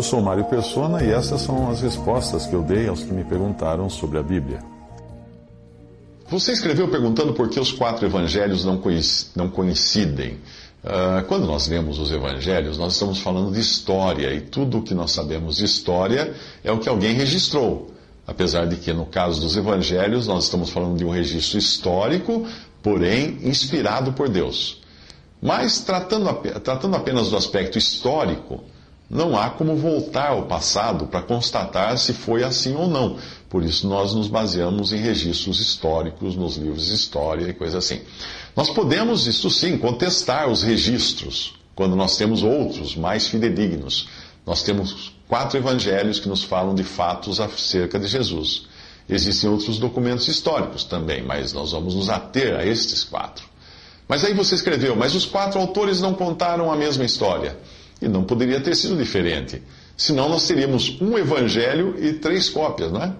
Eu sou Mário Persona e essas são as respostas que eu dei aos que me perguntaram sobre a Bíblia. Você escreveu perguntando por que os quatro evangelhos não, não coincidem. Ah, quando nós lemos os evangelhos, nós estamos falando de história, e tudo o que nós sabemos de história é o que alguém registrou. Apesar de que, no caso dos evangelhos, nós estamos falando de um registro histórico, porém inspirado por Deus. Mas, tratando, tratando apenas do aspecto histórico, não há como voltar ao passado para constatar se foi assim ou não. Por isso, nós nos baseamos em registros históricos, nos livros de história e coisa assim. Nós podemos, isto sim, contestar os registros, quando nós temos outros mais fidedignos. Nós temos quatro evangelhos que nos falam de fatos acerca de Jesus. Existem outros documentos históricos também, mas nós vamos nos ater a estes quatro. Mas aí você escreveu, mas os quatro autores não contaram a mesma história. E não poderia ter sido diferente. Senão nós teríamos um evangelho e três cópias, não é?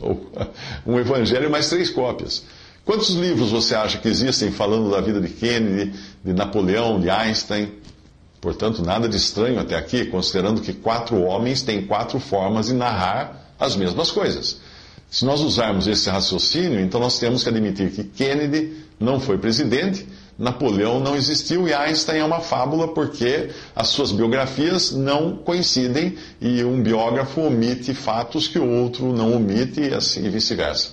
Um evangelho mais três cópias. Quantos livros você acha que existem falando da vida de Kennedy, de Napoleão, de Einstein? Portanto, nada de estranho até aqui, considerando que quatro homens têm quatro formas de narrar as mesmas coisas. Se nós usarmos esse raciocínio, então nós temos que admitir que Kennedy não foi presidente, Napoleão não existiu e Einstein é uma fábula porque as suas biografias não coincidem e um biógrafo omite fatos que o outro não omite e assim vice-versa.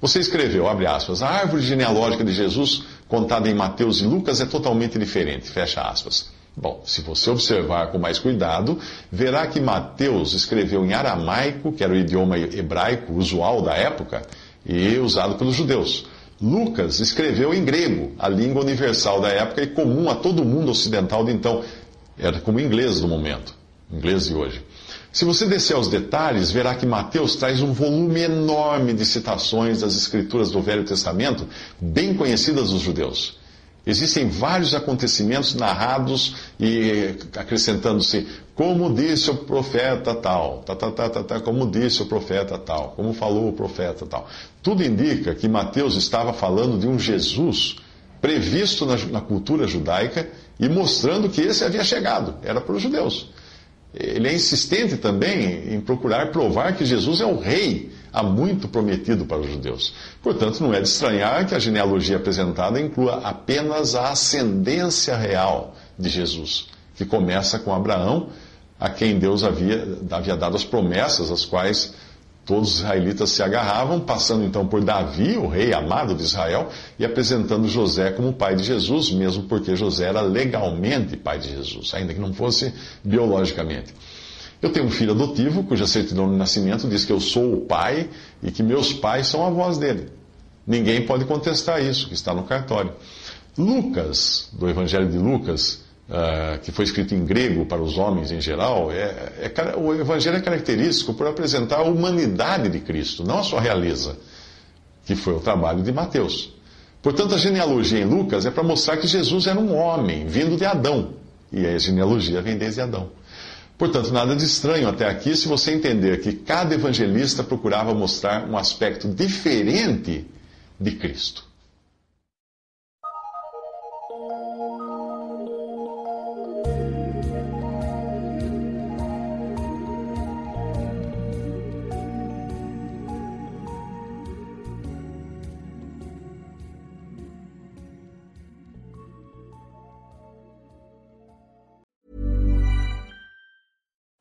Você escreveu, abre aspas, a árvore genealógica de Jesus contada em Mateus e Lucas é totalmente diferente, fecha aspas. Bom, se você observar com mais cuidado, verá que Mateus escreveu em aramaico, que era o idioma hebraico usual da época e usado pelos judeus. Lucas escreveu em grego, a língua universal da época e comum a todo mundo ocidental de então. Era como inglês do momento, inglês de hoje. Se você descer aos detalhes, verá que Mateus traz um volume enorme de citações das escrituras do Velho Testamento, bem conhecidas dos judeus. Existem vários acontecimentos narrados e acrescentando-se, como disse o profeta tal, tá, tá, tá, tá, tá, como disse o profeta tal, como falou o profeta tal. Tudo indica que Mateus estava falando de um Jesus previsto na, na cultura judaica e mostrando que esse havia chegado, era para os judeus. Ele é insistente também em procurar provar que Jesus é o rei há muito prometido para os judeus. Portanto, não é de estranhar que a genealogia apresentada inclua apenas a ascendência real de Jesus, que começa com Abraão, a quem Deus havia, havia dado as promessas, as quais todos os israelitas se agarravam, passando então por Davi, o rei amado de Israel, e apresentando José como pai de Jesus, mesmo porque José era legalmente pai de Jesus, ainda que não fosse biologicamente. Eu tenho um filho adotivo cuja certidão de nascimento diz que eu sou o pai e que meus pais são avós dele. Ninguém pode contestar isso, que está no cartório. Lucas, do Evangelho de Lucas, uh, que foi escrito em grego para os homens em geral, é, é, o Evangelho é característico por apresentar a humanidade de Cristo, não a sua realeza, que foi o trabalho de Mateus. Portanto, a genealogia em Lucas é para mostrar que Jesus era um homem, vindo de Adão. E a genealogia vem desde Adão. Portanto, nada de estranho até aqui se você entender que cada evangelista procurava mostrar um aspecto diferente de Cristo.